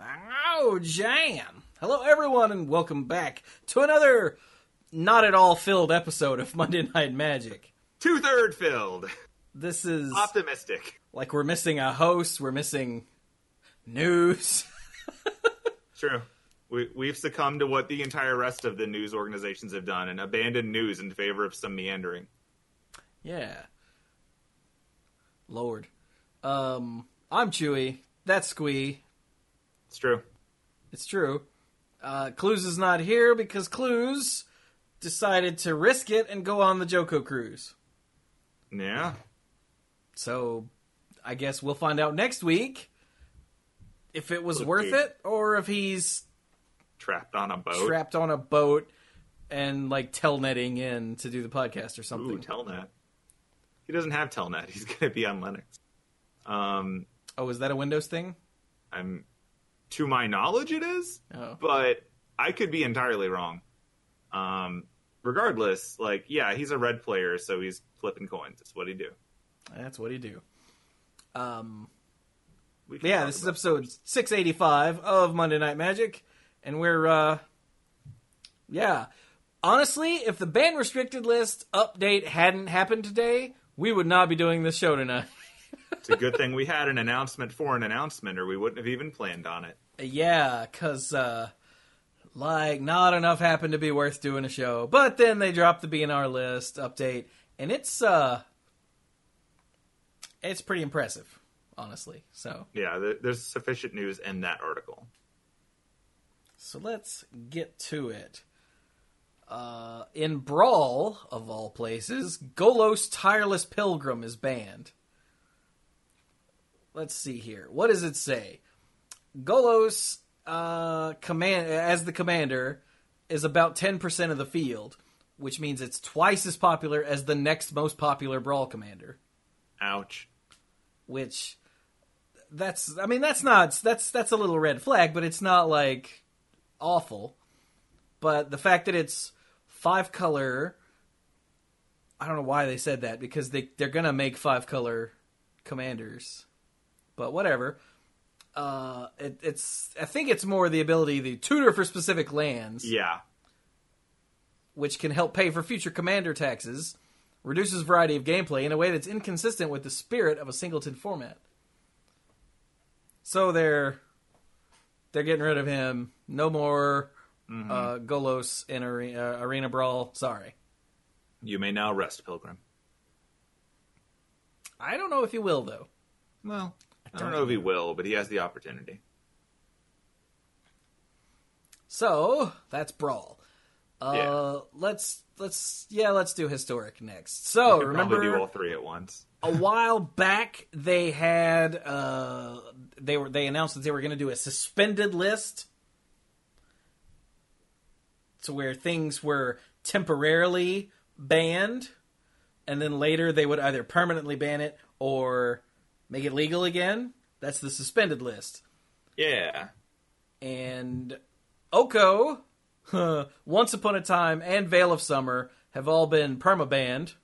Oh, jam! Hello, everyone, and welcome back to another not at all filled episode of Monday Night Magic. Two third filled. This is Optimistic. like we're missing a host, we're missing news. True. We, we've succumbed to what the entire rest of the news organizations have done and abandoned news in favor of some meandering. yeah. Lord. Um, I'm Chewie. That's Squee. It's true. It's true. Uh, Cluze is not here because Cluze decided to risk it and go on the JoCo cruise. Yeah. So I guess we'll find out next week if it was Okay. worth it or if he's Trapped on a boat. trapped on a boat and like telnetting in to do the podcast or something. Ooh, Telnet. He doesn't have Telnet. He's going to be on Linux. Um, oh, is that a Windows thing? I'm, to my knowledge, it is, Oh. but I could be entirely wrong. Um, regardless, like, yeah, he's a red player, so he's flipping coins. That's what he do. That's what he do. Um, yeah, this is episode 685 of Monday Night Magic, and we're, uh, yeah. Honestly, if the ban restricted list update hadn't happened today, we would not be doing this show tonight. It's a good thing we had an announcement for an announcement, or we wouldn't have even planned on it. Yeah, cause uh, like not enough happened to be worth doing a show. But then they dropped the BNR list update, and it's uh, it's pretty impressive, honestly. So Yeah, there's sufficient news in that article. so let's get to it. Uh, in Brawl, of all places, Golos Tireless Pilgrim is banned. Let's see here. What does it say? Golos, uh, command as the commander, is about ten percent of the field, which means it's twice as popular as the next most popular Brawl commander. Ouch. Which, that's I mean that's not that's that's a little red flag, but it's not like awful. But the fact that it's five color, I don't know why they said that because they they're gonna make five color commanders, but whatever. Uh, it, it's I think it's more the ability to tutor for specific lands, Yeah. which can help pay for future commander taxes, reduces variety of gameplay in a way that's inconsistent with the spirit of a singleton format. So they're they're getting rid of him. No more uh, Golos in arena, uh, arena brawl. Sorry, You may now rest, Pilgrim. I don't know if you will though. Well, I don't know if he will, but he has the opportunity. So that's brawl. Uh, Yeah. let's let's yeah let's do historic next. So remember do all three at once. a while back they had uh they were they announced that they were going to do a suspended list to where things were temporarily banned and then later they would either permanently ban it or make it legal again that's the suspended list Yeah. and oko once upon a time and veil of summer have all been perma-banned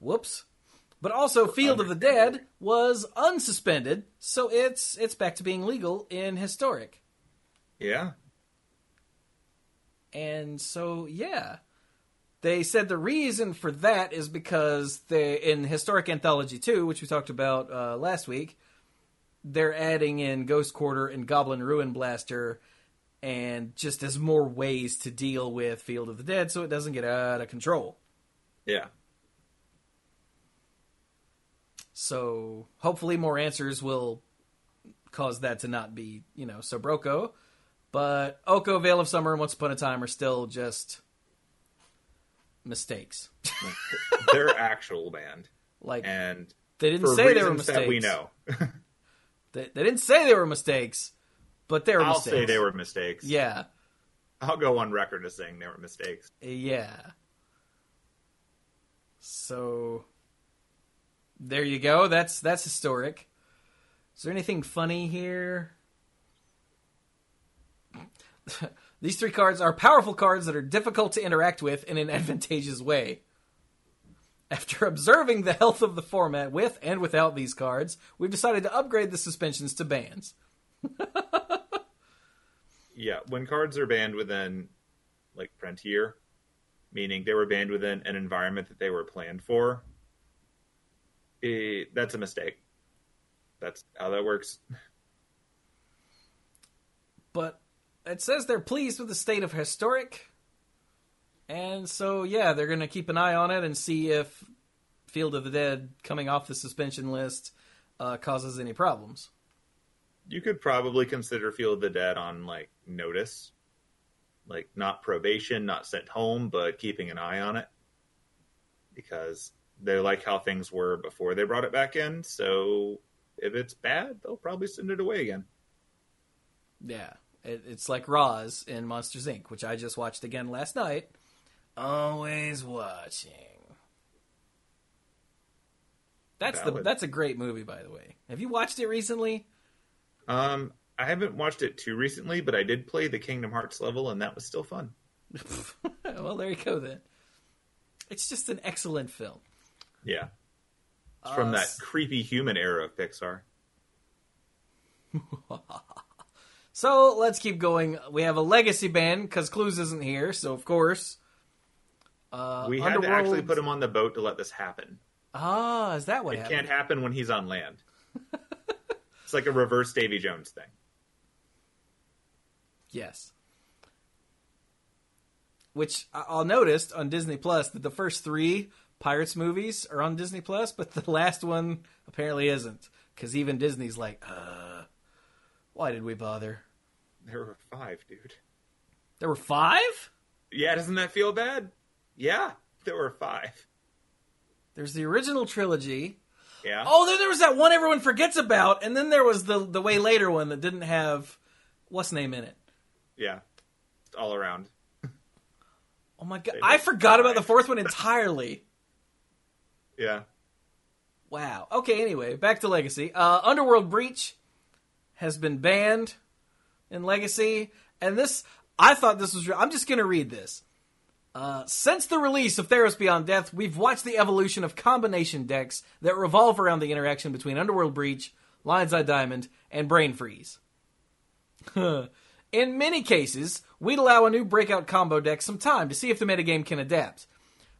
Whoops. But also Field of the Dead was unsuspended, so it's it's back to being legal in historic. Yeah. And so yeah. They said the reason for that is because they in Historic Anthology 2, which we talked about uh, last week, they're adding in Ghost Quarter and Goblin Ruinblaster and just as more ways to deal with Field of the Dead so it doesn't get out of control. Yeah. So hopefully more answers will cause that to not be, you know, so broco. But Oko, Veil of Summer, and Once Upon a Time are still just mistakes. They're actual band. Like And they didn't say they were mistakes. that we know. They, they didn't say they were mistakes, but they were I'll mistakes. say they were mistakes. Yeah, I'll go on record as saying they were mistakes. yeah. So there you go. That's that's historic. Is there anything funny here? These three cards are powerful cards that are difficult to interact with in an advantageous way. After observing the health of the format with and without these cards, we've decided to upgrade the suspensions to bans. Yeah, when cards are banned within like Frontier, meaning they were banned within an environment that they were planned for, it, that's a mistake. That's how that works. But it says they're pleased with the state of historic. And so, yeah, they're going to keep an eye on it and see if Field of the Dead coming off the suspension list uh, causes any problems. You could probably consider Field of the Dead on like notice, like not probation, not sent home, but keeping an eye on it because they like how things were before they brought it back in. So if it's bad, they'll probably send it away again. Yeah, it, it's like Roz in Monsters Inc., which I just watched again last night. Always watching. That's the that's a great movie, by the way. Have you watched it recently? Um, I haven't watched it too recently, but I did play the Kingdom Hearts level, and that was still fun. well, there you go then. It's just an excellent film. Yeah, it's from Uh, that creepy human era of Pixar. So let's keep going. We have a legacy band because Cluze isn't here, so of course. Uh, we had to actually put him on the boat to let this happen. Ah, is that what it happened? can't happen when he's on land. it's like a reverse Davy Jones thing. Yes. Which I- I'll noticed on Disney Plus that the first three Pirates movies are on Disney Plus, but the last one apparently isn't. Because even Disney's like, uh, why did we bother? There were five, dude. There were five? Yeah, doesn't that feel bad? Yeah, there were five. There's the original trilogy. Yeah. Oh, then there was that one everyone forgets about, and then there was the the way later one that didn't have what's name in it. Yeah. All around. Oh my god, I forgot about the fourth one entirely. Yeah. Wow. Okay. Anyway, back to Legacy. Uh, Underworld Breach has been banned in Legacy, and this I thought this was. Re- I'm just going to read this. Uh, since the release of Theros Beyond Death, we've watched the evolution of combination decks that revolve around the interaction between Underworld Breach, Lion's Eye Diamond, and Brain Freeze. in many cases, we'd allow a new breakout combo deck some time to see if the metagame can adapt.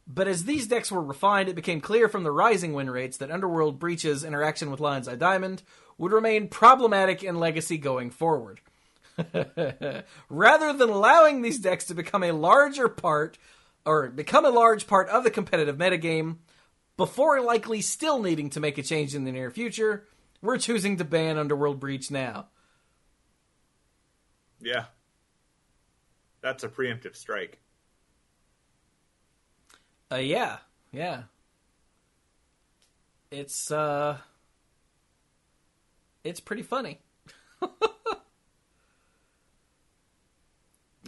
But as these decks were refined, it became clear from the rising win rates that Underworld Breach's interaction with Lion's Eye Diamond would remain problematic in Legacy going forward. Rather than allowing these decks to become a larger part, or become a large part of the competitive metagame, before likely still needing to make a change in the near future, we're choosing to ban Underworld Breach now. Yeah. That's a preemptive strike. Uh, yeah, yeah. It's uh, it's pretty funny.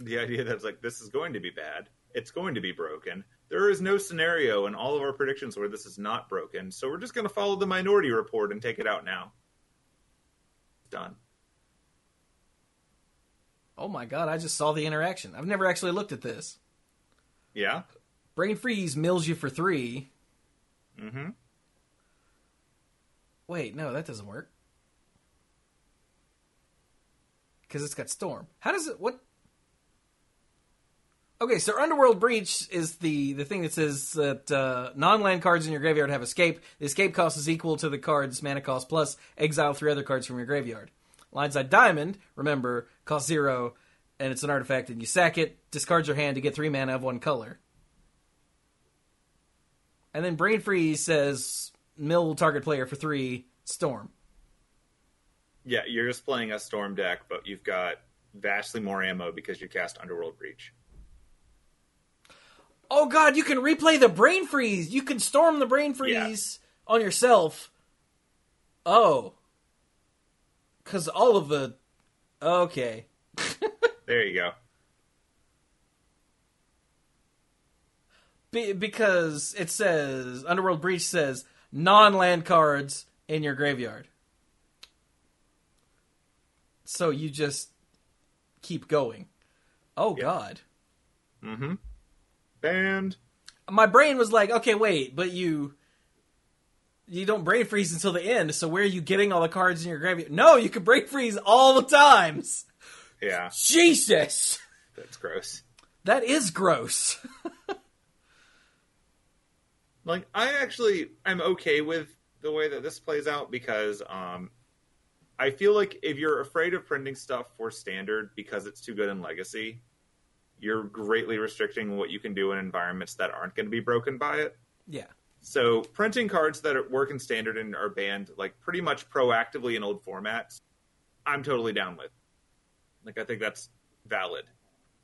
The idea that it's like this is going to be bad. It's going to be broken. There is no scenario in all of our predictions where this is not broken. So we're just going to follow the minority report and take it out now. Done. Oh my god, I just saw the interaction. I've never actually looked at this. Yeah. Brain freeze mills you for three. Mm-hmm. Wait, no, that doesn't work. Because it's got storm. How does it? What? Okay, so Underworld Breach is the the thing that says that uh, non-land cards in your graveyard have escape. The escape cost is equal to the card's mana cost plus exile three other cards from your graveyard. Lion's Eye Diamond, remember, costs zero, and it's an artifact, and you sack it, discard your hand to get three mana of one color. And then Brain Freeze says mill target player for three, storm. Yeah, you're just playing a storm deck, but you've got vastly more ammo because you cast Underworld Breach. Oh god, you can replay the brain freeze. You can storm the brain freeze on yourself. Oh. Cuz all of the Okay. There you go. Be- because it says Underworld Breach says non-land cards in your graveyard. So you just keep going. Oh Yeah. god. Mm-hmm. Banned. my brain was like, okay, wait, but you you don't brain freeze until the end. So where are you getting all the cards in your graveyard? No, you can brain freeze all the times. Yeah, Jesus, that's gross. that is gross. Like I actually I'm okay with the way that this plays out because um I feel like if you're afraid of printing stuff for standard because it's too good in legacy, you're greatly restricting what you can do in environments that aren't going to be broken by it. yeah, So printing cards that are, work in standard and are banned like pretty much proactively in old formats, I'm totally down with. Like I think that's valid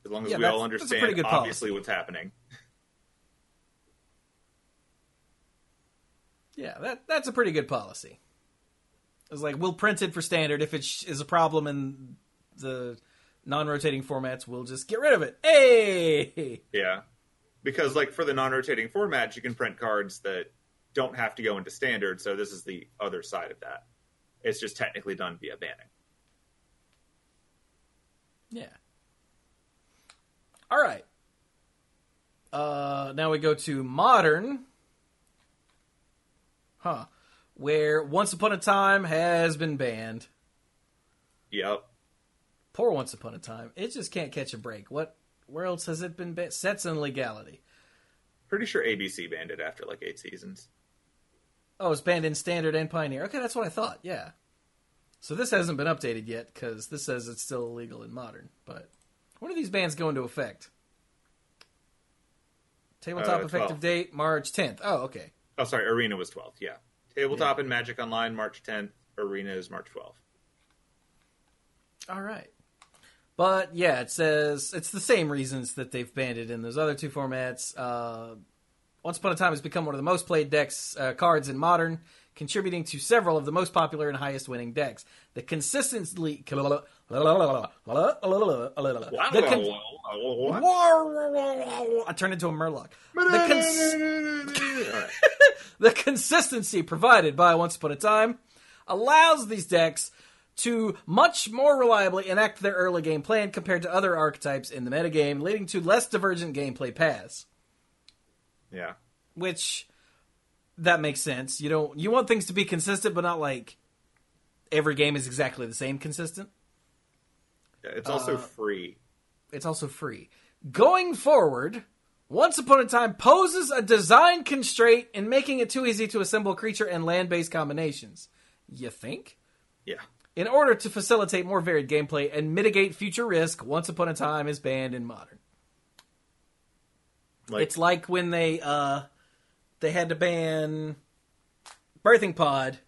as long as Yeah, we all understand obviously policy. what's happening. yeah, that that's a pretty good policy. It's like we'll print it for standard. If it sh- is a problem in the non-rotating formats, we'll just get rid of it. Hey, Yeah. Because like for the non-rotating formats, you can print cards that don't have to go into standard, so this is the other side of that. It's just technically done via banning. Yeah. All right. Uh, now we go to modern. Huh. Where Once Upon a Time has been banned. Yep. Poor Once Upon a Time. It just can't catch a break. What? Where else has it been banned? Sets and legality. Pretty sure ABC banned it after like eight seasons. Oh, it's banned in Standard and Pioneer. Okay, that's what I thought. Yeah. So this hasn't been updated yet because this says it's still illegal in Modern. But when do these bans go into effect? Tabletop Uh, effective date March 10th. Oh, okay. Oh, sorry, Arena was 12th. Yeah. Tabletop and Magic Online March 10th. Arena is March 12th. All right. But yeah, it says it's the same reasons that they've banned it in those other two formats. Uh, Once Upon a Time has become one of the most played decks uh, cards in Modern, contributing to several of the most popular and highest winning decks. The consistently the con- I turned into a Murloc. The, cons- the consistency provided by Once Upon a Time allows these decks to much more reliably enact their early game plan compared to other archetypes in the metagame, leading to less divergent gameplay paths. Yeah. Which that makes sense. You don't you want things to be consistent, but not like every game is exactly the same consistent. Yeah, It's also uh, free. It's also free. Going forward, Once Upon a Time poses a design constraint in making it too easy to assemble creature and land based combinations. You think? Yeah. In order to facilitate more varied gameplay and mitigate future risk, Once Upon a Time is banned in Modern. Like, It's like when they uh they had to ban Birthing Pod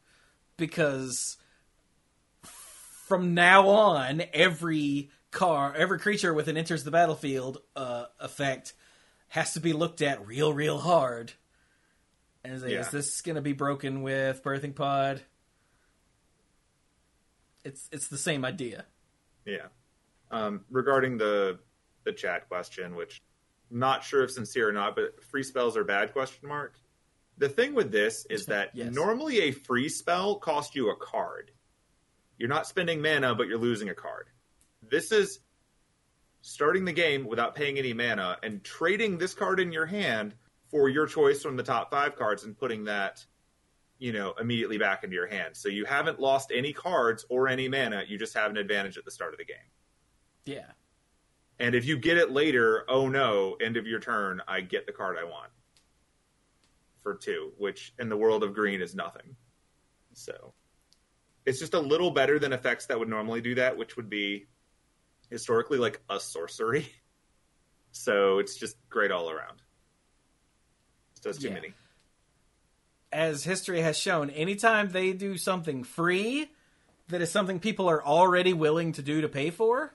because from now on every car every creature with an enters the battlefield uh effect has to be looked at real real hard. And is, Yeah. is this going to be broken with Birthing Pod? It's it's the same idea. Yeah. Um, regarding the the chat question, which not sure if sincere or not, but free spells are bad? Question mark. The thing with this is that Yes. normally a free spell costs you a card. You're not spending mana, but you're losing a card. This is starting the game without paying any mana and trading this card in your hand for your choice from the top five cards and putting that, you know, immediately back into your hand. So you haven't lost any cards or any mana. You just have an advantage at the start of the game. Yeah. And if you get it later, oh no, end of your turn, I get the card I want for two, which in the world of green is nothing. So it's just a little better than effects that would normally do that, which would be historically like a sorcery. So it's just great all around. It does too Yeah. many. As history has shown, anytime they do something free that is something people are already willing to do to pay for,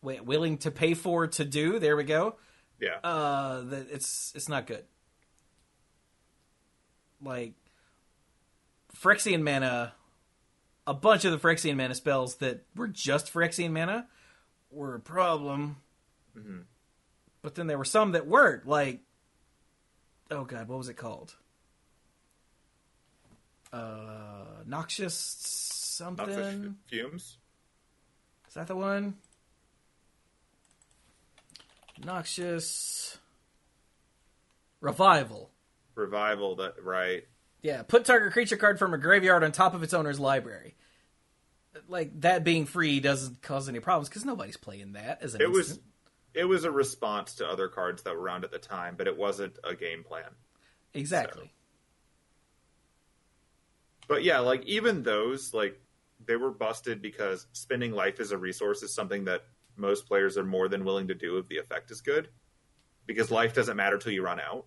wait, willing to pay for to do, there we go. Yeah. Uh, that it's it's not good. Like Phyrexian mana, a bunch of the Phyrexian mana spells that were just Phyrexian mana were a problem. Mhm. But then there were some that weren't. Like, oh god, what was it called? Uh, Noxious something. Noxious fumes. Is that the one? Noxious. Revival. Revival. That right. Yeah, put target creature card from a graveyard on top of its owner's library. Like that being free doesn't cause any problems because nobody's playing that as an It was instant. It was a response to other cards that were around at the time, but it wasn't a game plan. exactly. But yeah, like even those, like they were busted because spending life as a resource is something that most players are more than willing to do if the effect is good. Because life doesn't matter till you run out.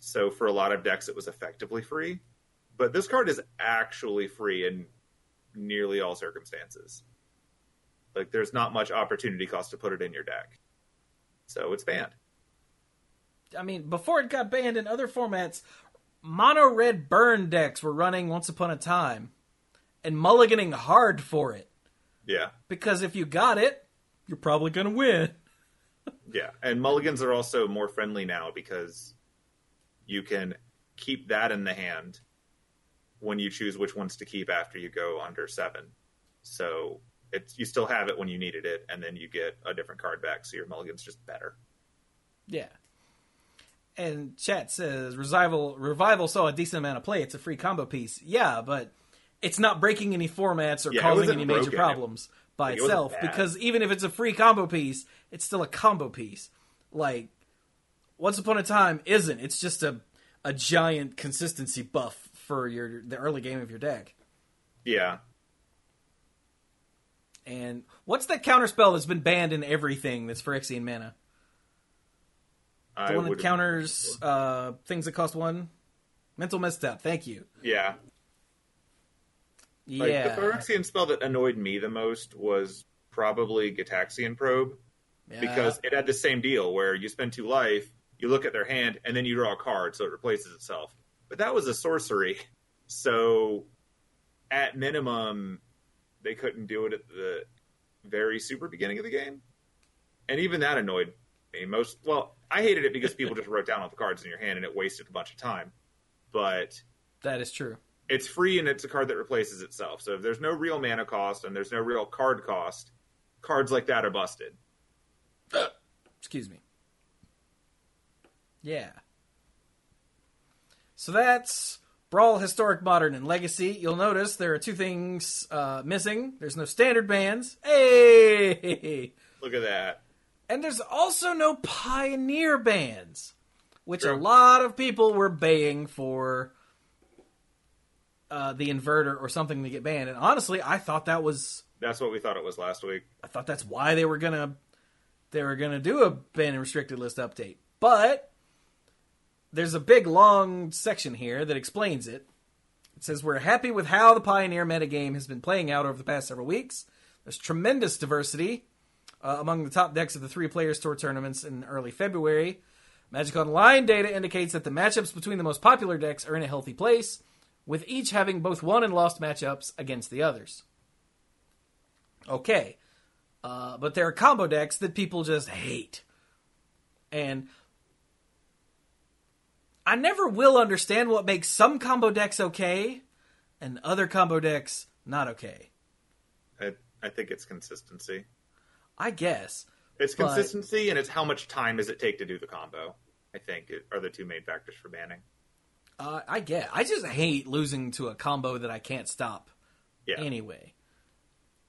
So for a lot of decks it was effectively free. But this card is actually free in nearly all circumstances. Like there's not much opportunity cost to put it in your deck. So it's banned. I mean, before it got banned in other formats, mono red burn decks were running once upon a time and mulliganing hard for it. Yeah. Because if you got it, you're probably going to win. Yeah, and mulligans are also more friendly now because you can keep that in the hand when you choose which ones to keep after you go under seven. So it's you still have it when you needed it, and then you get a different card back, so your mulligan's just better. Yeah. And chat says revival revival saw a decent amount of play. It's a free combo piece. Yeah, but it's not breaking any formats or Yeah, causing any major problems by Like, itself. bad. Because even if it's a free combo piece, it's still a combo piece. Like Once Upon a Time isn't. It's just a a giant consistency buff for your the early game of your deck. Yeah, And what's that counterspell that's been banned in everything that's Phyrexian mana? I The one that counters uh, things that cost one? Mental misstep. Thank you. Yeah, like Yeah. the Phyrexian spell that annoyed me the most was probably Gitaxian Probe Yeah. because it had the same deal where you spend two life, you look at their hand, and then you draw a card, so it replaces itself. But that was a sorcery, so at minimum, they couldn't do it at the very super beginning of the game, and even that annoyed me most. Well, I hated it because people just wrote down all the cards in your hand, and it wasted a bunch of time. But that is true. it's free, and it's a card that replaces itself. So if there's no real mana cost and there's no real card cost, cards like that are busted. Excuse me. Yeah. So that's Brawl, Historic, Modern, and Legacy. You'll notice there are two things uh, missing. There's no standard bands. Hey! Look at that. And there's also no Pioneer bands, which a lot of people were baying for uh, the inverter or something to get banned. And honestly, I thought that was That's what we thought it was last week. I thought that's why they were gonna they were gonna do a ban and restricted list update. But there's a big long section here that explains it. It says we're happy with how the Pioneer metagame has been playing out over the past several weeks. There's tremendous diversity uh, among the top decks of the three players tour tournaments in early February. Magic Online data indicates that the matchups between the most popular decks are in a healthy place, with each having both won and lost matchups against the others. Okay, uh, but there are combo decks that people just hate. And I never will understand what makes some combo decks okay and other combo decks not okay. I, I think it's consistency. I guess. It's But- consistency and it's how much time does it take to do the combo. I think are the two main factors for banning. Uh, I get. I just hate losing to a combo that I can't stop Yeah, anyway.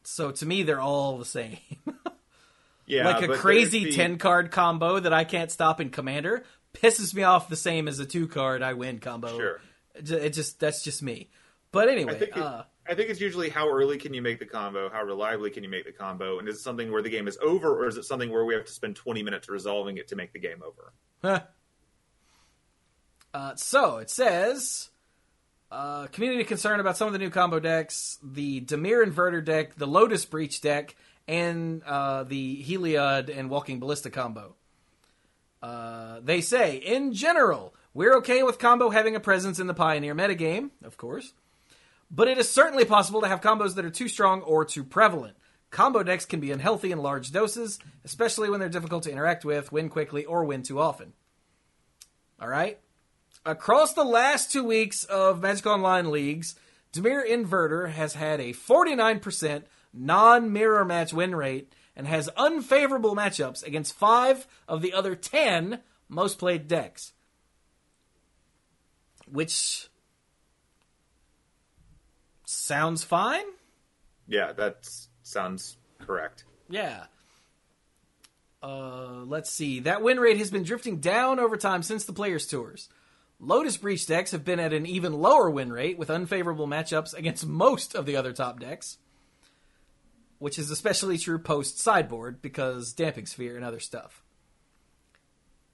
So to me, they're all the same. yeah. like a crazy the- 10 card combo that I can't stop in Commander pisses me off the same as a 2 card I win combo. Sure. It just that's just me. But anyway, I think, it- uh, I think it's usually how early can you make the combo, how reliably can you make the combo, and is it something where the game is over, or is it something where we have to spend 20 minutes resolving it to make the game over? Huh. Uh, so it says uh, community concern about some of the new combo decks: the Dimir Inverter deck, the Lotus Breach deck, and uh, the Heliod and Walking Ballista combo. Uh, they say, in general, we're okay with combo having a presence in the Pioneer metagame, of course, but it is certainly possible to have combos that are too strong or too prevalent. Combo decks can be unhealthy in large doses, especially when they're difficult to interact with, win quickly, or win too often. All right? Across the last two weeks of Magic Online leagues, Dimir Inverter has had a 49% non mirror match win rate and has unfavorable matchups against five of the other 10 most played decks. which sounds fine. Yeah, that sounds correct. Yeah. Uh, let's see. That win rate has been drifting down over time since the Players Tours. Lotus Breach decks have been at an even lower win rate with unfavorable matchups against most of the other top decks, which is especially true post sideboard because Damping Sphere and other stuff.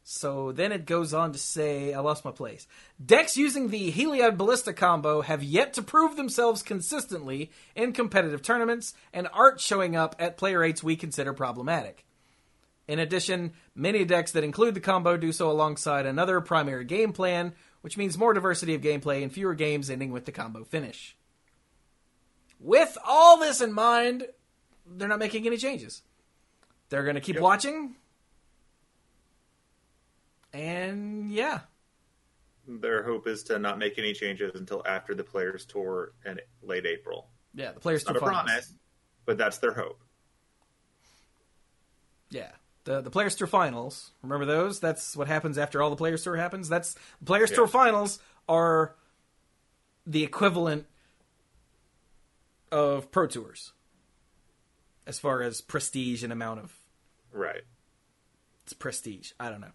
So then it goes on to say, I lost my place. Decks using the Heliod Ballista combo have yet to prove themselves consistently in competitive tournaments, and aren't showing up at player rates we consider problematic. In addition, many decks that include the combo do so alongside another primary game plan, which means more diversity of gameplay and fewer games ending with the combo finish. With all this in mind, they're not making any changes. They're going to keep Yep. watching. And yeah, Their hope is to not make any changes until after the Players Tour in late April. yeah, the players Not tour a finals. promise, but that's their hope. Yeah. The the Players Tour Finals. Remember those? That's what happens after all the Players Tour happens. That's Players Yeah. Tour Finals are the equivalent of Pro Tours as far as prestige and amount of Right. it's prestige. I don't know.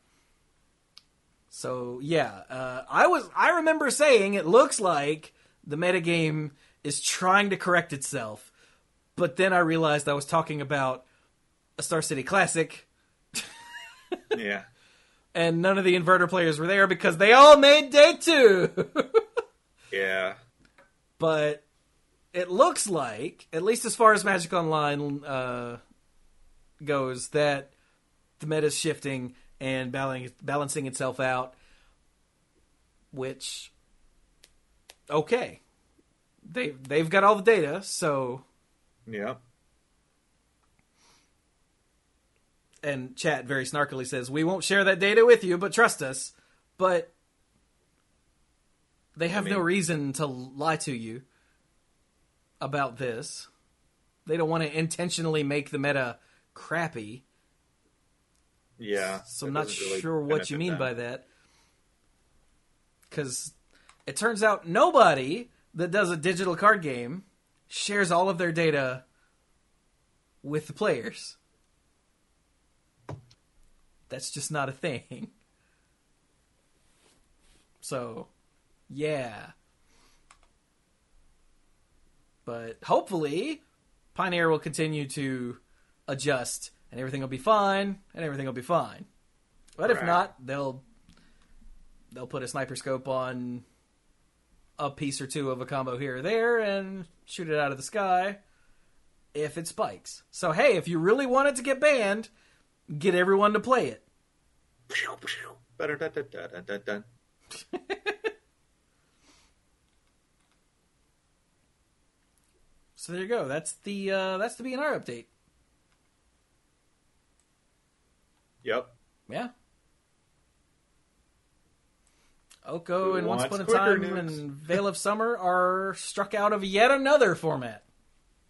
So yeah, uh, I was I remember saying it looks like the metagame is trying to correct itself, but then I realized I was talking about a Star City Classic Yeah. and none of the inverter players were there because they all made day two. Yeah. but it looks like, at least as far as Magic Online uh, goes, that the meta is shifting and balancing, itself out. Which, okay, they they've got all the data, so Yeah. and chat very snarkily says we won't share that data with you but trust us but they have I no reason to lie to you about this. They don't want to intentionally make the meta crappy. Yeah. so i'm not really sure what you mean them. by that. Because it turns out nobody that does a digital card game shares all of their data with the players. That's just not a thing. So yeah but hopefully pioneer will continue to adjust and everything will be fine and everything will be fine but if not they'll they'll put a sniper scope on a piece or two of a combo here or there and shoot it out of the sky if it spikes. So hey, if you really want it to get banned, get everyone to play it. So there you go. That's the uh, that's the BNR update. Yep. Yeah. Oko Who and Once Upon a Time news? and Veil of Summer are struck out of yet another format.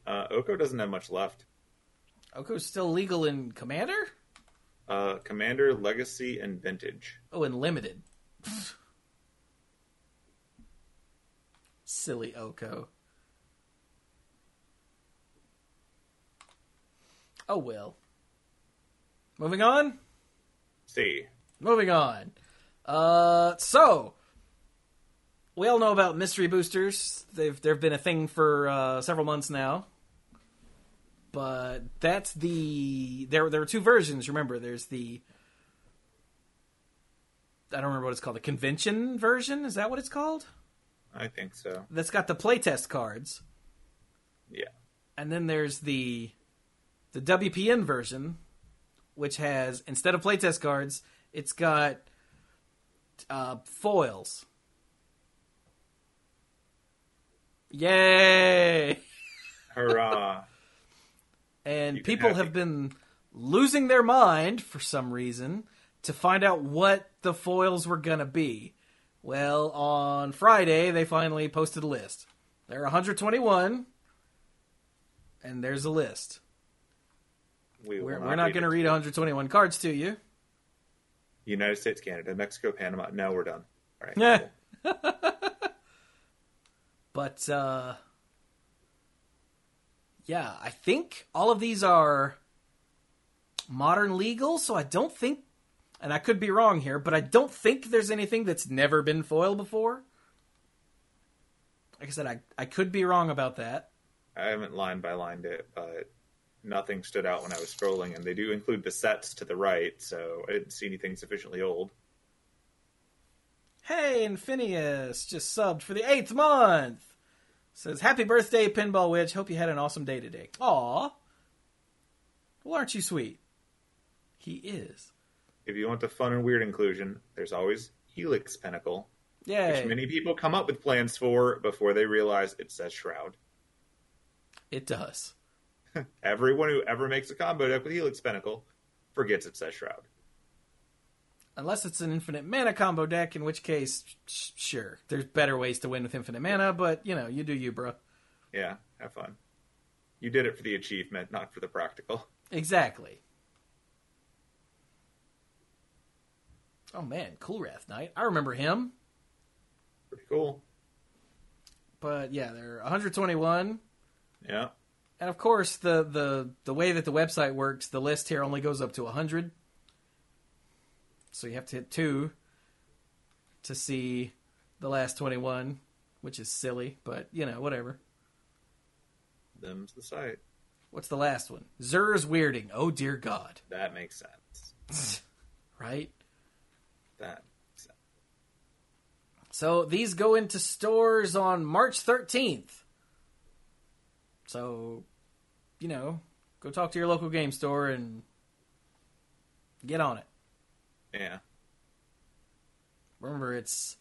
Uh, Oko doesn't have much left. Oko's still legal in Commander? Uh, Commander, Legacy, and Vintage. Oh, and limited. Silly Oko. Oh well. Moving on. See. Moving on. Uh, so we all know about mystery boosters. They've they've been a thing for uh, several months now. But that's the there. There are two versions. Remember, there's the I don't remember what it's called. The convention version is that what it's called? I think so. That's got the playtest cards, Yeah. and then there's the the WPN version, which has instead of playtest cards, it's got uh, foils. Yay! Hurrah. And people have have it. been losing their mind for some reason to find out what the foils were gonna be. Well, on Friday they finally posted a list. There are 121, and there's a list. We We're, not we're not going to read 121 cards to you. United States, Canada, Mexico, Panama. No, we're done. All right. Yeah. cool. but uh yeah, I think all of these are modern legal, so I don't think and I could be wrong here, but I don't think there's anything that's never been foil before. Like I said, I, I could be wrong about that. I haven't line by lined it, but nothing stood out when I was scrolling, and they do include the sets to the right, so I didn't see anything sufficiently old. Hey, and Phineas just subbed for the eighth month. Says, Happy birthday, Pinball Witch. Hope you had an awesome day today. Aw. Well, aren't you sweet? He is. If you want the fun and weird inclusion, there's always Helix Pinnacle, Yay. which many people come up with plans for before they realize it says Shroud. It does. Everyone who ever makes a combo deck with Helix Pinnacle forgets it says Shroud. Unless it's an infinite mana combo deck, in which case, sh- sure. There's better ways to win with infinite mana, but, you know, you do you, bro. Yeah, have fun. You did it for the achievement, not for the practical. Exactly. Oh, man. Kulrath Knight. I remember him. Pretty cool. But, yeah, they're 121. Yeah. And of course, the, the, the way that the website works, the list here only goes up to 100. So you have to hit 2 to see the last 21, which is silly, but, you know, whatever. Them's the site. What's the last one? Zur's Weirding. Oh, dear God. That makes sense. Right? That makes sense. So these go into stores on March 13th. So, you know, go talk to your local game store and get on it. Yeah. Remember, it's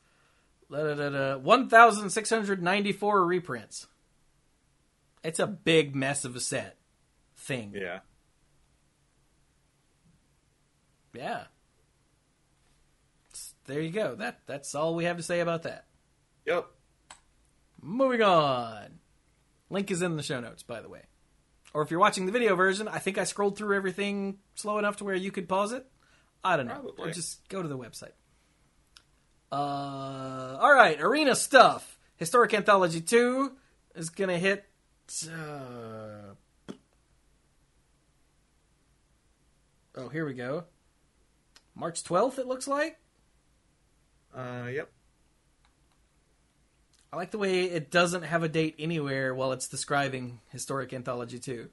da, da, da, da, 1,694 reprints. It's a big mess of a set thing. Yeah. Yeah. There you go. That that's all we have to say about that. Yep. Moving on. Link is in the show notes, by the way. Or if you're watching the video version, I think I scrolled through everything slow enough to where you could pause it. I don't know. Probably. Or just go to the website. Uh, all right, arena stuff. Historic Anthology 2 is going to hit. Uh, oh, here we go. March 12th, it looks like. Uh, yep. I like the way it doesn't have a date anywhere while it's describing Historic Anthology 2.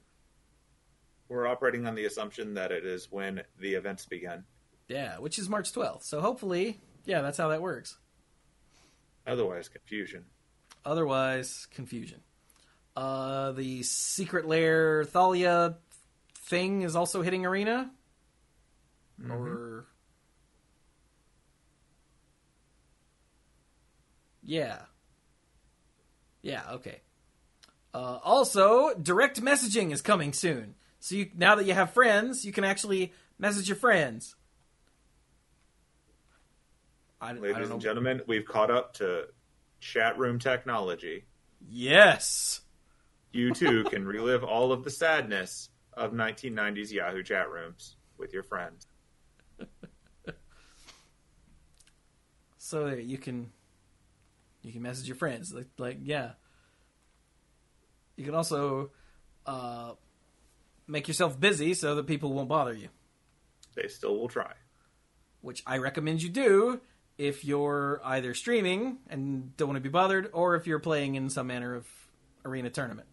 We're operating on the assumption that it is when the events begin. Yeah, which is March 12th. So hopefully, yeah, that's how that works. Otherwise, confusion. Otherwise, confusion. Uh, the Secret Lair Thalia thing is also hitting Arena. Or. Yeah. Yeah, okay. Uh, also, direct messaging is coming soon. So you, now that you have friends, you can actually message your friends. I, I Ladies don't know. and gentlemen, we've caught up to chat room technology. Yes. You too can relive all of the sadness of 1990s Yahoo chat rooms with your friends. So you can you can message your friends like like yeah. You can also uh, make yourself busy so that people won't bother you, They still will try. which I recommend you do if you're either streaming and don't want to be bothered, or if you're playing in some manner of arena tournament.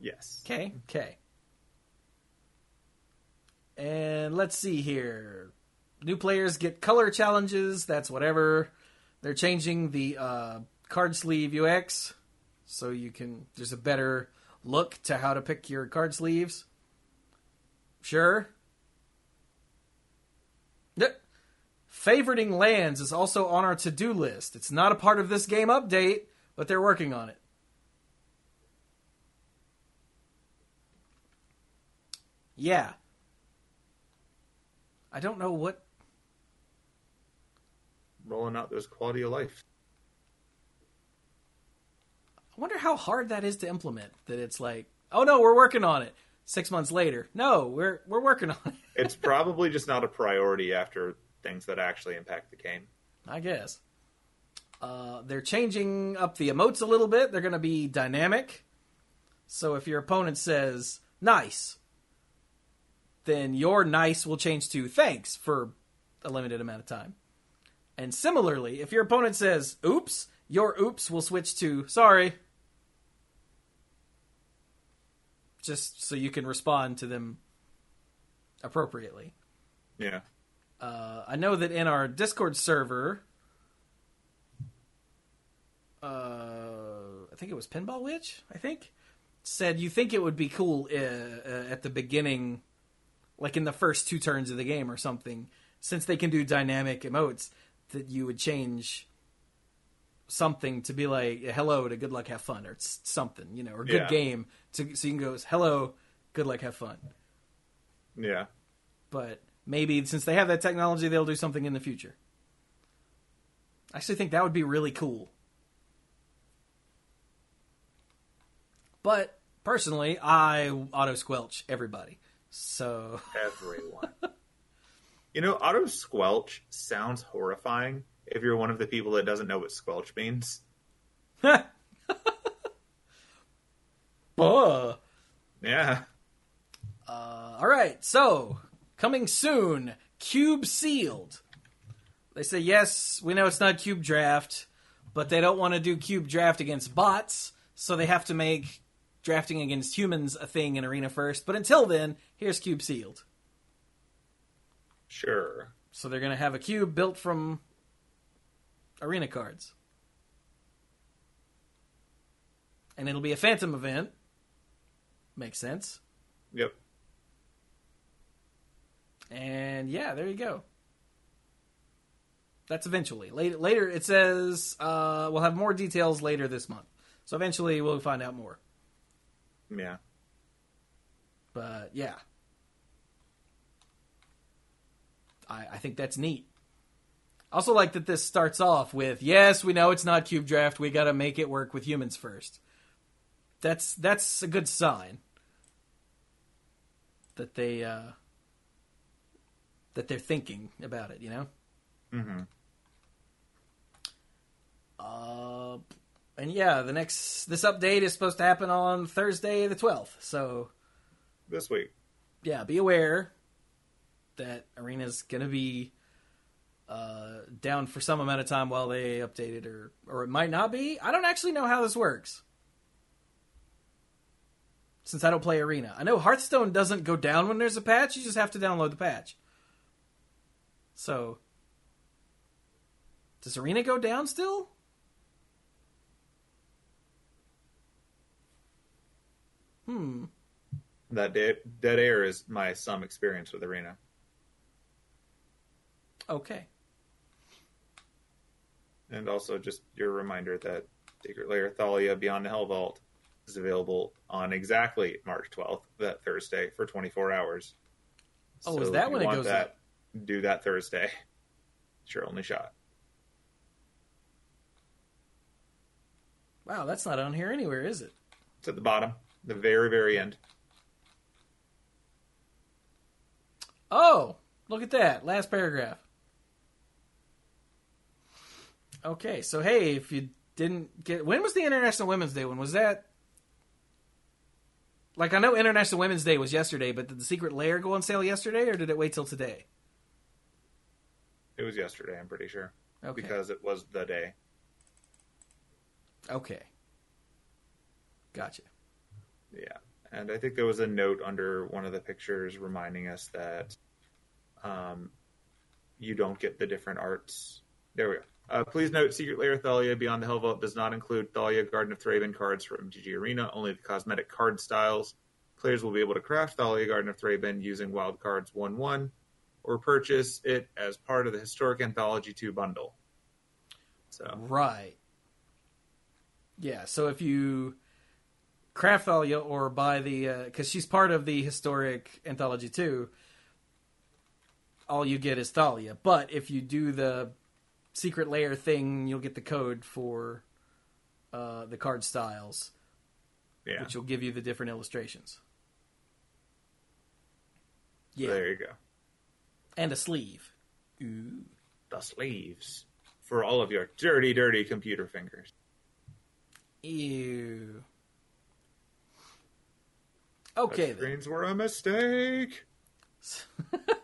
Yes. Okay, okay. And let's see here. New players get color challenges. That's whatever. They're changing the uh, card sleeve UX, so you can. There's a better look to how to pick your card sleeves. Sure. Favoriting lands is also on our to-do list. It's not a part of this game update, but they're working on it. Yeah. I don't know what. Rolling out those quality of life. I wonder how hard that is to implement. That it's like, oh no, we're working on it. Six months later, no, we're we're working on it. It's probably just not a priority after things that actually impact the game. I guess. Uh, they're changing up the emotes a little bit. They're going to be dynamic. So if your opponent says nice, then your nice will change to thanks for a limited amount of time. And similarly, if your opponent says oops, your oops will switch to sorry. Just so you can respond to them appropriately. Yeah. Uh, I know that in our Discord server, uh, I think it was Pinball Witch, I think, said you think it would be cool uh, uh, at the beginning, like in the first two turns of the game or something, since they can do dynamic emotes, that you would change something to be like hello to good luck have fun or something you know or good Yeah. game to so you can go hello good luck have fun Yeah. but maybe since they have that technology, they'll do something in the future. I actually think that would be really cool. But personally, I auto squelch everybody. So Everyone. you know, auto squelch sounds horrifying if you're one of the people that doesn't know what squelch means. Buh. Yeah. Uh, all right, so coming soon, Cube Sealed. They say yes, we know it's not Cube Draft, but they don't want to do Cube Draft against bots, so they have to make drafting against humans a thing in Arena first. But until then, here's Cube Sealed. Sure. So they're going to have a cube built from arena cards. And it'll be a phantom event. Makes sense. Yep. And yeah, there you go. That's eventually. Later, later it says uh, we'll have more details later this month. So eventually we'll find out more. Yeah. But yeah. I, I think that's neat. Also like that this starts off with yes, we know it's not cube draft. We got to make it work with humans first. That's that's a good sign that they uh, that they're thinking about it. You know. Mm-hmm. Uh, and yeah, the next this update is supposed to happen on Thursday the twelfth. So This week. yeah, be aware that Arena's gonna be uh, down for some amount of time while they update it, or or it might not be. I don't actually know how this works since I don't play Arena. I know Hearthstone doesn't go down when there's a patch; you just have to download the patch. So, does Arena go down still? Hmm. That dead, dead air is my some experience with Arena. Okay. And also just your reminder that Secret Lair Thalia Beyond the Helvault is available on exactly March 12th, that Thursday, for 24 hours. Oh, is if that when it goes that, up? Do that Thursday. It's your only shot. Wow, that's not on here anywhere, is it? It's at the bottom, the very, very end. Oh, look at that. Last paragraph. Okay, so hey, if you didn't get. When was the International Women's Day When Was that. Like, I know International Women's Day was yesterday, but did the Secret Lair go on sale yesterday, or did it wait till today? It was yesterday, I'm pretty sure. Okay. Because it was the day. Okay. Gotcha. Yeah. And I think there was a note under one of the pictures reminding us that um, you don't get the different arts. There we go. Uh, please note, Secret Lair Thalia Beyond the Helvault does not include Thalia Guardian of Thraben cards from MTG Arena, only the cosmetic card styles. Players will be able to craft Thalia Guardian of Thraben using wild cards 1 1 or purchase it as part of the Historic Anthology 2 bundle. So, Right. Yeah, so if you craft Thalia or buy the because she's part of the historic anthology 2, all you get is Thalia. But if you do the Secret Lair thing, you'll get the code for uh, the card styles, yeah. which will give you the different illustrations. Yeah, There you go. and a sleeve. Ooh. The sleeves for all of your dirty, dirty computer fingers. Ew. Okay. Screens were a mistake.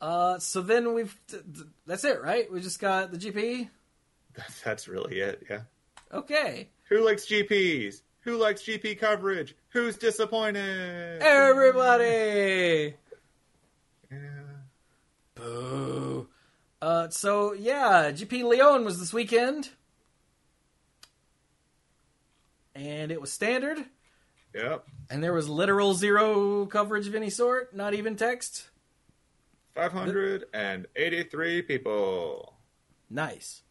Uh, so then we've th- th- that's it, right? We just got the GP. That's, that's really it. Yeah. Okay, Who likes GPs? Who likes GP coverage? Who's disappointed? everybody. Yeah. Boo. Uh, so yeah, GP Lyon was this weekend, and it was standard, Yep. and there was literal zero coverage of any sort, not even text. 583 people. Nice.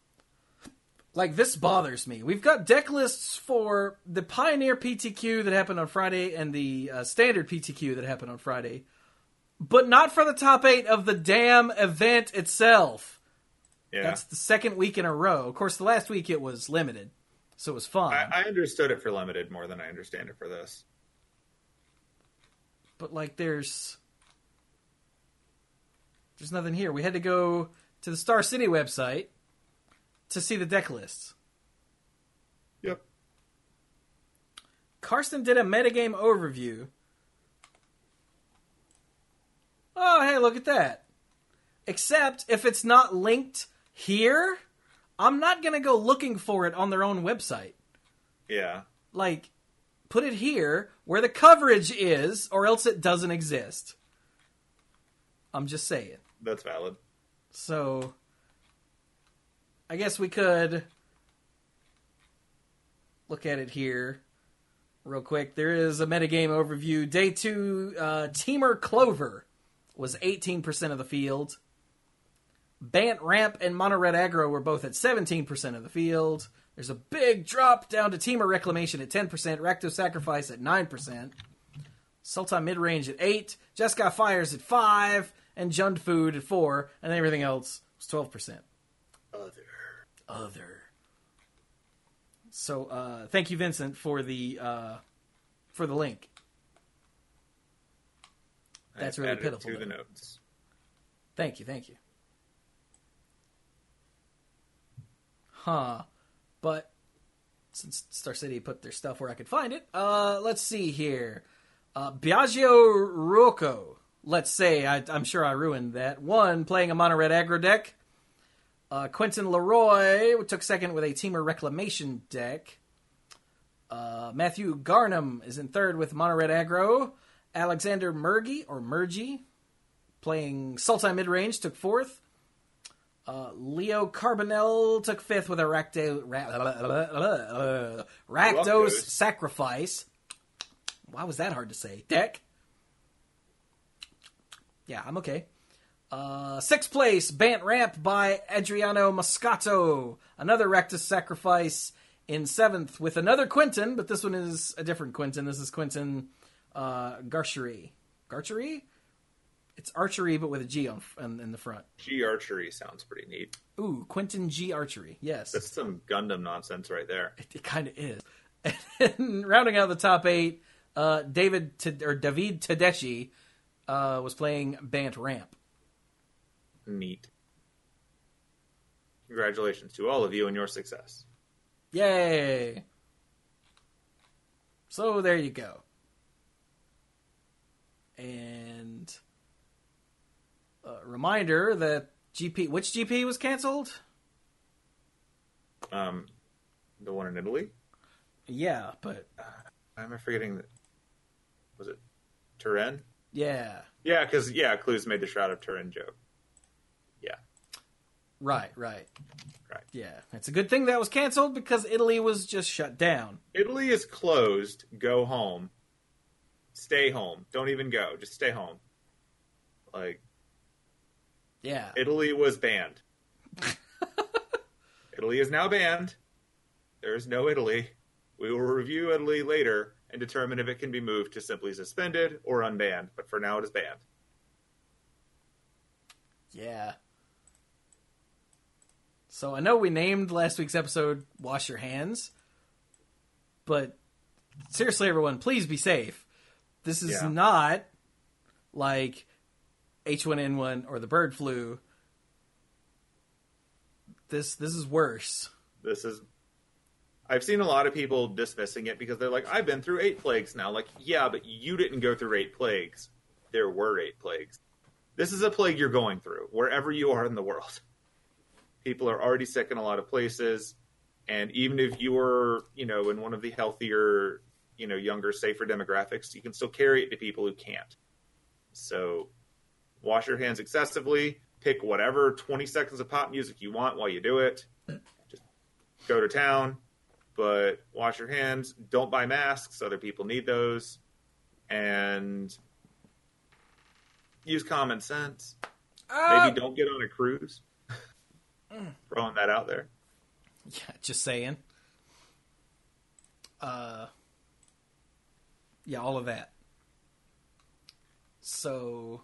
Like this bothers me. We've got deck lists for the Pioneer PTQ that happened on Friday and the uh, Standard PTQ that happened on Friday, but not for the top eight of the damn event itself. Yeah. That's the second week in a row. Of course, the last week it was limited, so it was fun. I, I understood it for limited more than I understand it for this. but like, there's there's nothing here. We had to go to the Star City website to see the deck lists. Yep. Karsten did a metagame overview. Oh, hey, look at that. Except if it's not linked here, I'm not going to go looking for it on their own website. Yeah. Like, put it here where the coverage is, or else it doesn't exist. I'm just saying. That's valid. So, I guess we could look at it here real quick. There is a metagame overview. Day two, uh, Temur Clover was 18% of the field. Bant Ramp and Mono Red Aggro were both at 17% of the field. There's a big drop down to Temur Reclamation at 10%, Rakdos Sacrifice at 9%, Sultai Midrange at 8, Jeskai Fires at 5, and junk Food at 4, and everything else was 12%. Other. Other. So, uh, thank you, Vincent, for the uh, for the link. That's really pitiful, To the notes. Thank you, thank you. Huh. But since Star City put their stuff where I could find it, uh, let's see here. Uh, Biagio Ruocco, let's say, I, I'm sure I ruined that. One, playing a mono red aggro deck. Uh, Quentin Leroy took second with a Temur Reclamation deck. Uh, Matthew Garnham is in third with mono red aggro. Alexander Murgy, or Murgy, playing Sultai mid range, took fourth. Uh, Leo Carbonell took fifth with a Rakdos Rakdos. Sacrifice. Why was that hard to say? Deck. Yeah, I'm okay. Uh, sixth place, Bant Ramp by Adriano Moscato. Another Rakdos Sacrifice in seventh with another Quinton, but this one is a different Quinton. This is Quinton uh, Garchery. Garchery? It's archery, but with a G on in, in the front. G archery sounds pretty neat. Ooh, Quentin G Archery. Yes, That's some Gundam nonsense right there. it, it kind of is. And rounding out the top eight, uh, David T- or David Tedeschi uh, was playing Bant Ramp. Neat. Congratulations to all of you and your success. Yay! So there you go. And a reminder that GP, which GP was canceled? Um, the one in Italy. Yeah, but Am I forgetting that? Was it Turin? Yeah, Yeah, because yeah, Cluze made the Shroud of Turin joke. Yeah, right, right, right. yeah. It's a good thing that was canceled because Italy was just shut down. Italy is closed. Go home. Stay home. Don't even go. Just stay home. Like Yeah, Italy was banned. Italy is now banned. There is no Italy. We will review Italy later and determine if it can be moved to simply suspended or unbanned. But for now, it is banned. Yeah. So I know we named last week's episode Wash Your Hands, but seriously, everyone, please be safe. This is Yeah. not like H1N1 or the bird flu. This this is worse. This is. I've seen a lot of people dismissing it because they're like, I've been through eight plagues now. Like, yeah, but you didn't go through eight plagues. There were eight plagues. This is a plague you're going through wherever you are in the world. People are already sick in a lot of places. And even if you were, you know, in one of the healthier, you know, younger, safer demographics, you can still carry it to people who can't. So wash your hands excessively. Pick whatever 20 seconds of pop music you want while you do it. Just go to town, but wash your hands. Don't buy masks. Other people need those. And use common sense. Uh, Maybe don't get on a cruise. Throwing that out there. Yeah, just saying. Uh, yeah, all of that. So,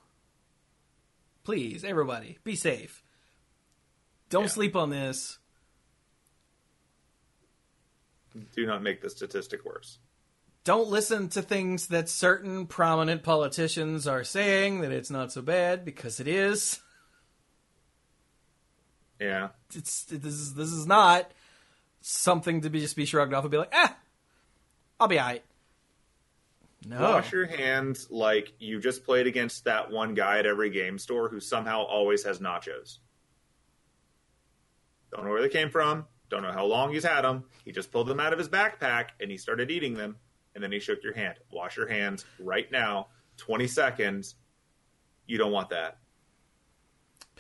please, everybody, be safe. Don't Yeah. sleep on this. Do not make the statistic worse. Don't listen to things that certain prominent politicians are saying that it's not so bad because it is. Yeah. It's this is this is not something to be just be shrugged off and be like, ah, I'll be alright. No, Wash your hands like you just played against that one guy at every game store who somehow always has nachos. Don't know where they came from. Don't know how long he's had them. He just pulled them out of his backpack and he started eating them. And then he shook your hand. Wash your hands right now. 20 seconds. You don't want that.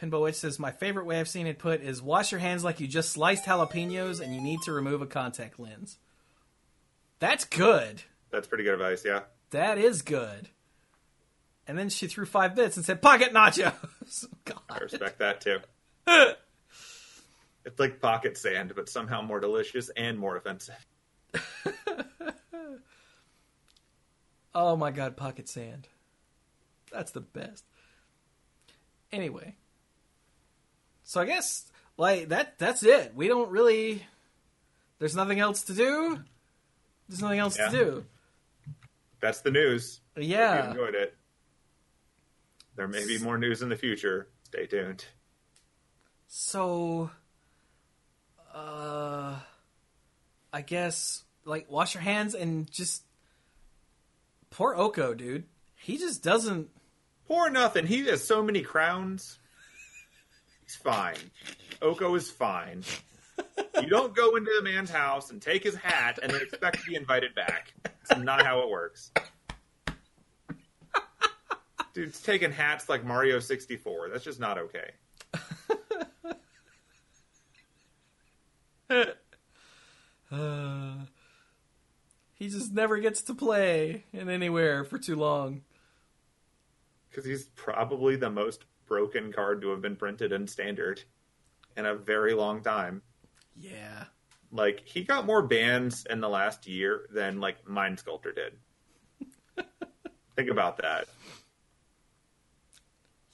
Pinball Witch says my favorite way I've seen it put is wash your hands like you just sliced jalapenos and you need to remove a contact lens. That's good. That's pretty good advice, yeah. That is good. And then she threw five bits and said pocket nachos. I respect that too. It's like pocket sand, but somehow more delicious and more offensive. Oh my god, pocket sand. That's the best. Anyway. So I guess like that that's it. We don't really there's nothing else to do. There's nothing else Yeah. to do. That's the news. If you Yeah. enjoyed it. There may be more news in the future. Stay tuned. So uh I guess like wash your hands and just poor Oko, dude. He just doesn't Poor nothing. He has so many crowns. He's fine. Oko is fine. You don't go into a man's house and take his hat and then expect to be invited back. It's not how it works. Dude's taking hats like Mario 64. That's just not okay. Uh, he just never gets to play in anywhere for too long. Because he's probably the most broken card to have been printed in standard in a very long time. Yeah. Like he got more bans in the last year than like Mind Sculptor did. Think about that.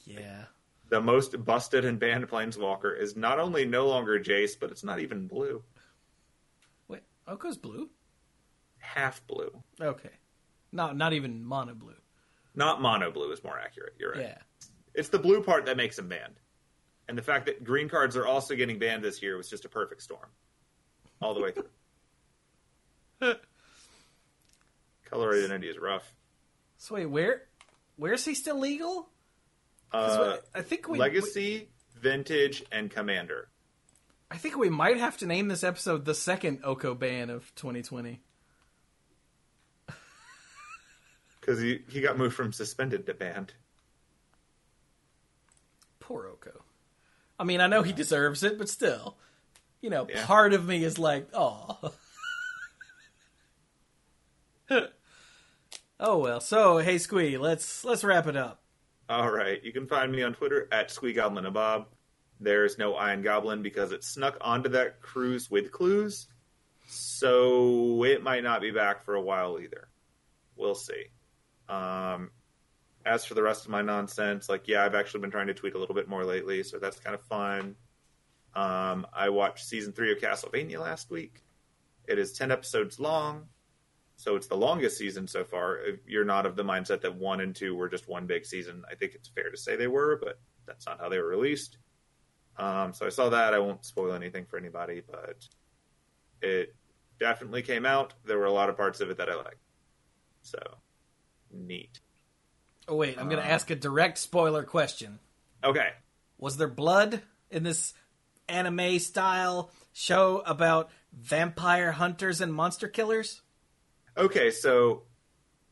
Yeah. The most busted and banned Planeswalker is not only no longer Jace, but it's not even blue. Wait, Oko's blue? Half blue. Okay. Not not even mono blue. Not mono blue is more accurate. You're right. Yeah. It's the blue part that makes him banned. And the fact that green cards are also getting banned this year was just a perfect storm. All the way through. Color identity is rough. So wait, where where is he still legal? Uh, I think we Legacy, Vintage, and Commander. I think we might have to name this episode the second Oko ban of 2020. Because he, he got moved from suspended to banned. Poor Oko. I mean, I know he deserves it, but still, you know, Yeah. part of me is like, oh. oh well. So hey, Squee, let's let's wrap it up. All right. You can find me on Twitter at SqueeGoblnNabob. There's no Iron Goblin because it snuck onto that cruise with Cluze. So it might not be back for a while either. We'll see. Um, as for the rest of my nonsense, like, yeah, I've actually been trying to tweet a little bit more lately, so that's kind of fun. Um, I watched season three of Castlevania last week. It is 10 episodes long, so it's the longest season so far. If you're not of the mindset that one and two were just one big season, I think it's fair to say they were, but that's not how they were released. Um, so I saw that. I won't spoil anything for anybody, but it definitely came out. There were a lot of parts of it that I liked. So neat. Oh wait, I'm going to Uh. ask a direct spoiler question. Okay. Was there blood in this anime style show about vampire hunters and monster killers? Okay, so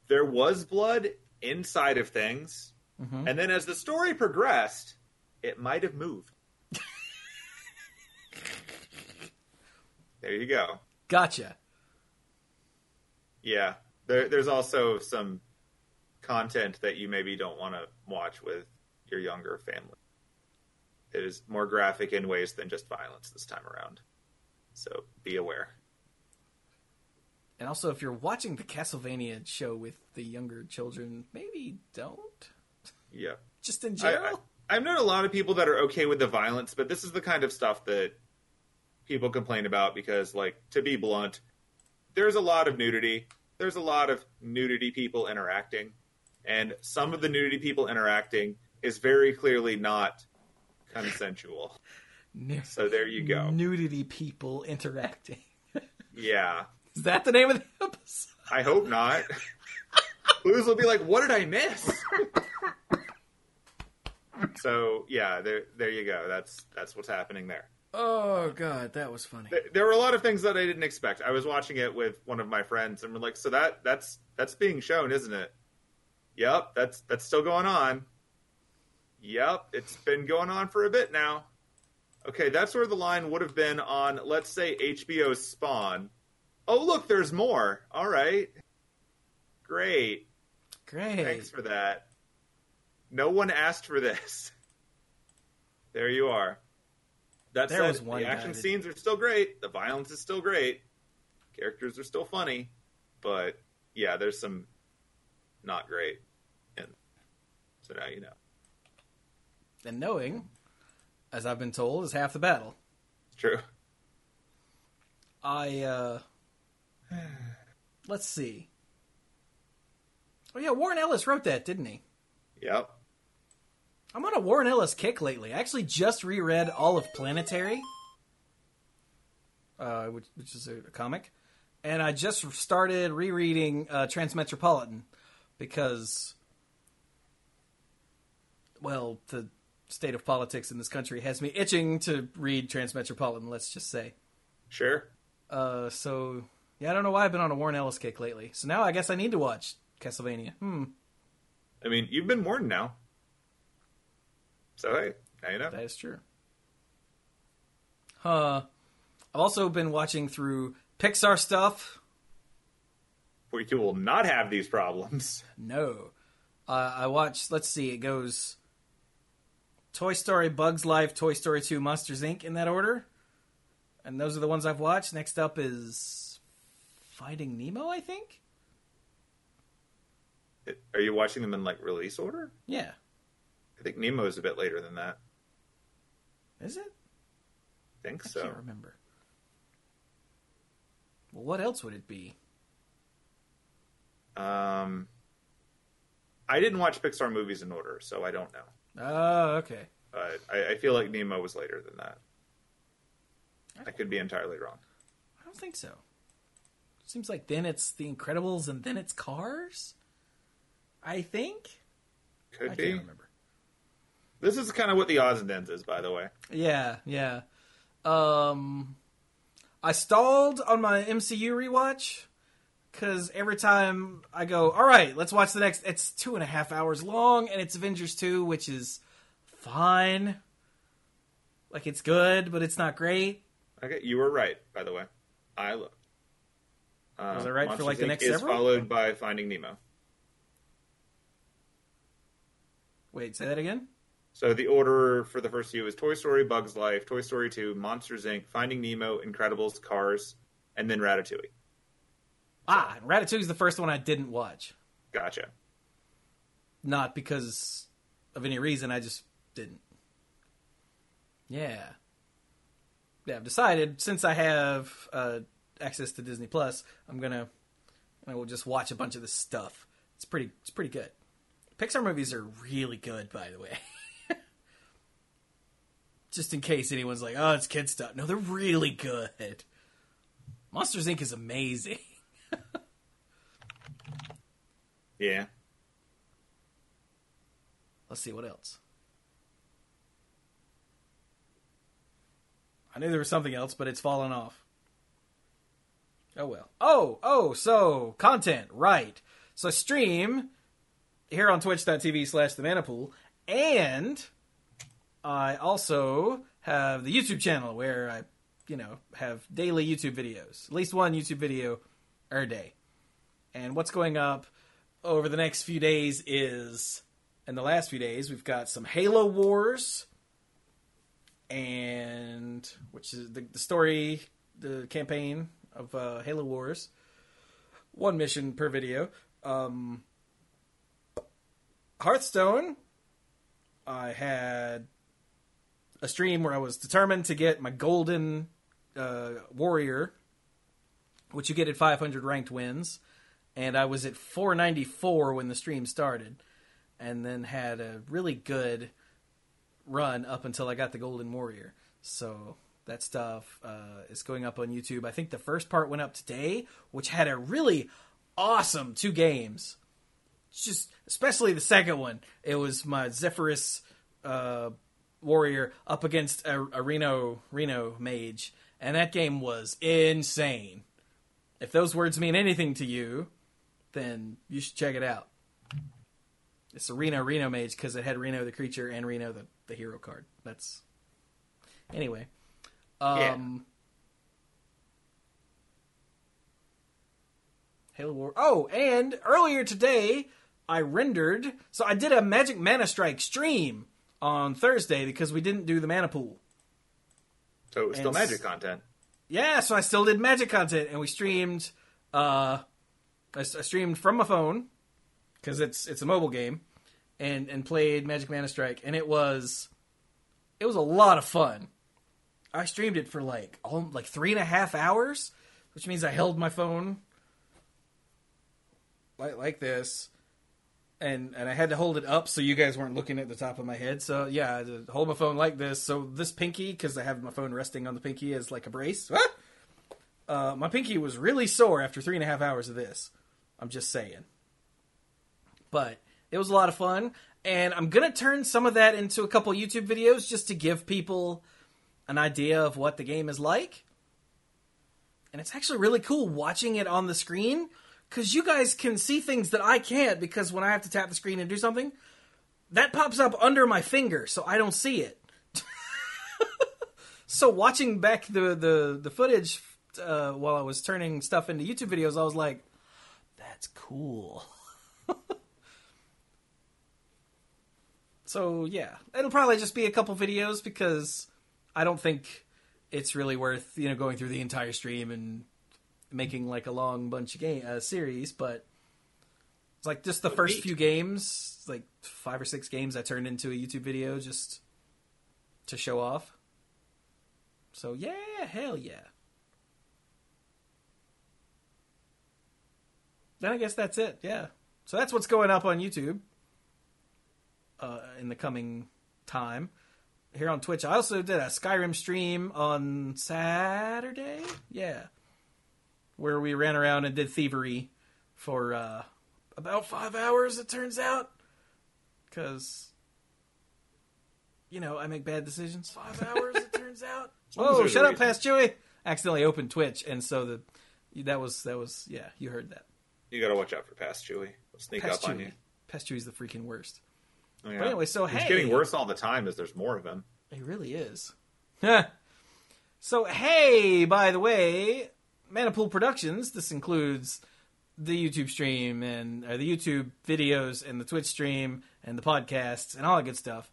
there was blood inside of things, Mhm. and then as the story progressed, it might have moved. there you go. Gotcha. Yeah, there, there's also some content that you maybe don't want to watch with your younger family. It is more graphic in ways than just violence this time around. So be aware. And also, if you're watching the Castlevania show with the younger children, maybe don't. Yeah. Just in general. I, I've known a lot of people that are okay with the violence, but this is the kind of stuff that people complain about because, like, to be blunt, there's a lot of nudity. There's a lot of nudity people interacting, and some of the nudity people interacting is very clearly not consensual. So there you go. Nudity people interacting. Yeah, Is that the name of the episode? I hope not. Luz will be like, "What did I miss?" so yeah, there there you go. That's that's what's happening there. Oh god, that was funny. Th- there were a lot of things that I didn't expect. I was watching it with one of my friends, and we're like, "So that that's that's being shown, isn't it?" Yep, that's that's still going on. Yep, it's been going on for a bit now. Okay, that's where the line would have been on, let's say, HBO's Spawn. Oh, look, there's more. All right, great. Great. Thanks for that. No one asked for this. There you are. That There said, was one the action that- scenes are still great. The violence is still great. Characters are still funny, but yeah, there's some not great. And so now you know. And knowing, as I've been told, is half the battle. It's true. I uh let's see. Oh yeah, Warren Ellis wrote that, didn't he? Yep. I'm on a Warren Ellis kick lately. I actually just reread all of Planetary, uh, which, which is a, comic, and I just started rereading uh, Transmetropolitan because, well, the state of politics in this country has me itching to read Transmetropolitan. Let's just say. Sure. Uh, so yeah, I don't know why I've been on a Warren Ellis kick lately. So now I guess I need to watch Castlevania. Hmm, I mean, you've been warned now. So hey, now you know. that is true. Huh. I've also been watching through Pixar stuff. We will not have these problems. No, uh, I watched. Let's see, it goes Toy Story, Bugs Life, Toy Story Two, Monsters Inc. in that order, and those are the ones I've watched. Next up is Finding Nemo, I think. Are you watching them in like release order? Yeah, I think Nemo is a bit later than that. is it? I think so. I so. can't remember. Well, what else would it be? Um, I didn't watch Pixar movies in order, so I don't know. Oh, okay. But I, I feel like Nemo was later than that. I could be entirely wrong. I don't think so. Seems like then it's The Incredibles and then it's Cars. I think. Could I be. can't remember. This is kind of what the odds and ends is, by the way. Yeah, yeah. Um, I stalled on my MCU rewatch because every time I go, all right, let's watch the next. It's two and a half hours long, and it's Avengers two, which is fine. Like it's good, but it's not great. Okay, you were right, by the way. I looked. Was Um, I right for, like, the Inc. next is several? followed by Finding Nemo. Wait, say that again. So the order for the first few is Toy Story, Bugs Life, Toy Story 2, Monsters Inc., Finding Nemo, Incredibles, Cars, and then Ratatouille. Ah, and Ratatouille is the first one I didn't watch. Gotcha. Not because of any reason, I just didn't. Yeah. Yeah, I've decided since I have uh, access to Disney Plus, I'm gonna I will just watch a bunch of this stuff. It's pretty it's pretty good. Pixar movies are really good, by the way. just in case anyone's like, "Oh, it's kid stuff." No, they're really good. Monsters Inc. is amazing. Yeah. Let's see what else. I knew there was something else, but it's fallen off. Oh well. Oh, oh, so content, right. So stream here on twitch.tv slash the Mana Pool, and I also have the YouTube channel where I, you know, have daily YouTube videos. At least one YouTube video a day. And what's going up over the next few days is in the last few days we've got some Halo Wars and which is the, the story the campaign of uh, Halo Wars. One mission per video. Um, Hearthstone I had a stream where I was determined to get my golden uh, warrior which you get at 500 ranked wins. And I was at 494 when the stream started, and then had a really good run up until I got the Golden Warrior. So that stuff uh, is going up on YouTube. I think the first part went up today, which had a really awesome two games. Just especially the second one. It was my Zephrys uh, warrior up against a, a Reno Reno mage, and that game was insane. If those words mean anything to you, then you should check it out. It's a Reno Reno mage because it had Reno the creature and Reno the, the hero card. That's anyway. Um, Yeah. Halo War. Oh, and earlier today I rendered. So I did a Magic Mana Strike stream on Thursday because we didn't do the Mana Pool. So it was still And s- magic content. Yeah, so I still did magic content, and we streamed. Uh, I streamed from my phone because it's it's a mobile game, and and played Magic Mana Strike, and it was it was a lot of fun. I streamed it for like all, like three and a half hours, which means I held my phone like like this, and and I had to hold it up so you guys weren't looking at the top of my head. So yeah, I had to hold my phone like this. So this pinky, because I have my phone resting on the pinky as like a brace. Ah! Uh, my pinky was really sore after three and a half hours of this. I'm just saying. But it was a lot of fun, and I'm gonna turn some of that into a couple YouTube videos just to give people an idea of what the game is like. And it's actually really cool watching it on the screen because you guys can see things that I can't because when I have to tap the screen and do something, that pops up under my finger, so I don't see it. so watching back the the the footage uh, while I was turning stuff into YouTube videos, I was like, "That's cool." so yeah, it'll probably just be a couple videos because I don't think it's really worth you know going through the entire stream and making like a long bunch of game uh, series, but it's like just the first few games, like five or six games, I turned into a YouTube video just to show off. So yeah, hell yeah. Then I guess that's it. Yeah. So that's what's going up on YouTube uh, in the coming time. Here on Twitch, I also did a Skyrim stream on Saturday. Yeah, where we ran around and did thievery for uh, about five hours. It turns out, because you know I make bad decisions. Five hours. it turns out. as Oh, shut up, past Chewie. Accidentally opened Twitch, and so the that was that was yeah. You heard that. You got to watch out for Past Chewie. Sneak Past up on Chewie. you. Past Chewie's the freaking worst. Oh, yeah. But anyway, so It's hey, getting worse all the time as there's more of them. It really is. so hey, by the way, Mana Pool Productions. This includes the YouTube stream and uh, the YouTube videos and the Twitch stream and the podcasts and all that good stuff.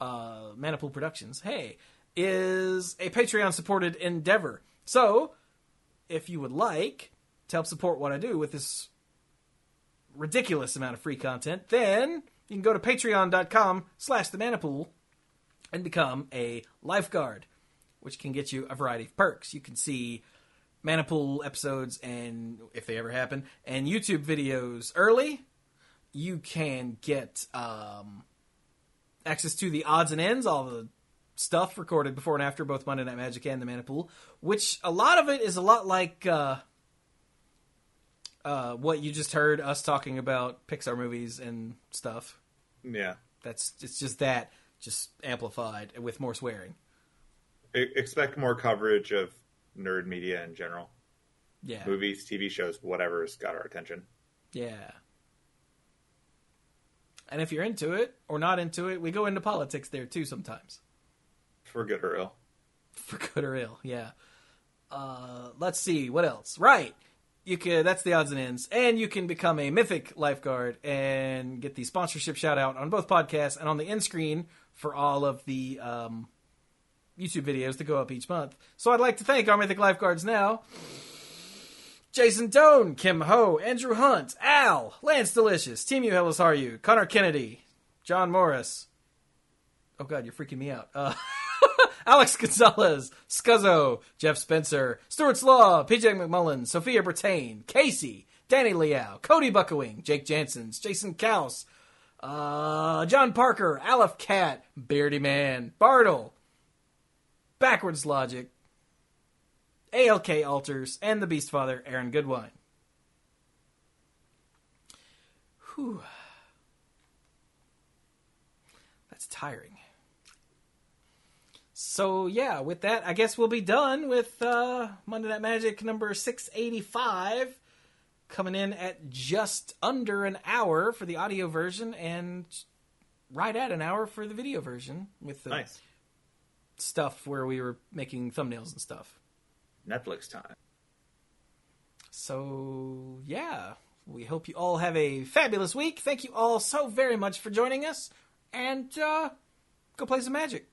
Uh, Mana Pool Productions, hey, is a Patreon supported endeavor. So, if you would like to help support what I do with this ridiculous amount of free content, then you can go to patreon.com slash the Mana Pool and become a lifeguard, which can get you a variety of perks. You can see Mana Pool episodes and if they ever happen, and YouTube videos early. You can get um, access to the odds and ends, all the stuff recorded before and after both Monday Night Magic and the Mana Pool, which a lot of it is a lot like uh, uh, what you just heard us talking about Pixar movies and stuff. Yeah. That's it's just that, just amplified with more swearing. E- expect more coverage of nerd media in general. Yeah, Movies, TV shows, whatever's got our attention. yeah. And if you're into it or not into it, we go into politics there too sometimes. For good or ill. for good or ill. Yeah. Uh, let's see what else. Right. You can. That's the odds and ends, and you can become a mythic lifeguard and get the sponsorship shout out on both podcasts and on the end screen for all of the um, YouTube videos that go up each month. So I'd like to thank our mythic lifeguards now. Jason Doan, Kim Ho, Andrew Hunt, Al, Lance Delicious, Team You Hellas Are You, Connor Kennedy, John Morris. Oh god, you're freaking me out. Uh, Alex Gonzalez, Scuzzo, Jeff Spencer, Stuart Slaw, PJ McMullen, Sophia Bertain, Casey, Danny Liao, Cody Buckowing, Jake Jansons, Jason Kaus, uh, John Parker, Aleph Cat, Beardy Man, Bartle, Backwards Logic, ALK Alters, and the Beast Father, Aaron Goodwine. Whew. That's tiring. So yeah, with that, I guess we'll be done with uh, Monday Night Magic number six eighty five, coming in at just under an hour for the audio version and right at an hour for the video version with the Nice. stuff where we were making thumbnails and stuff. Netflix time. So yeah, we hope you all have a fabulous week. Thank you all so very much for joining us, and uh, go play some magic.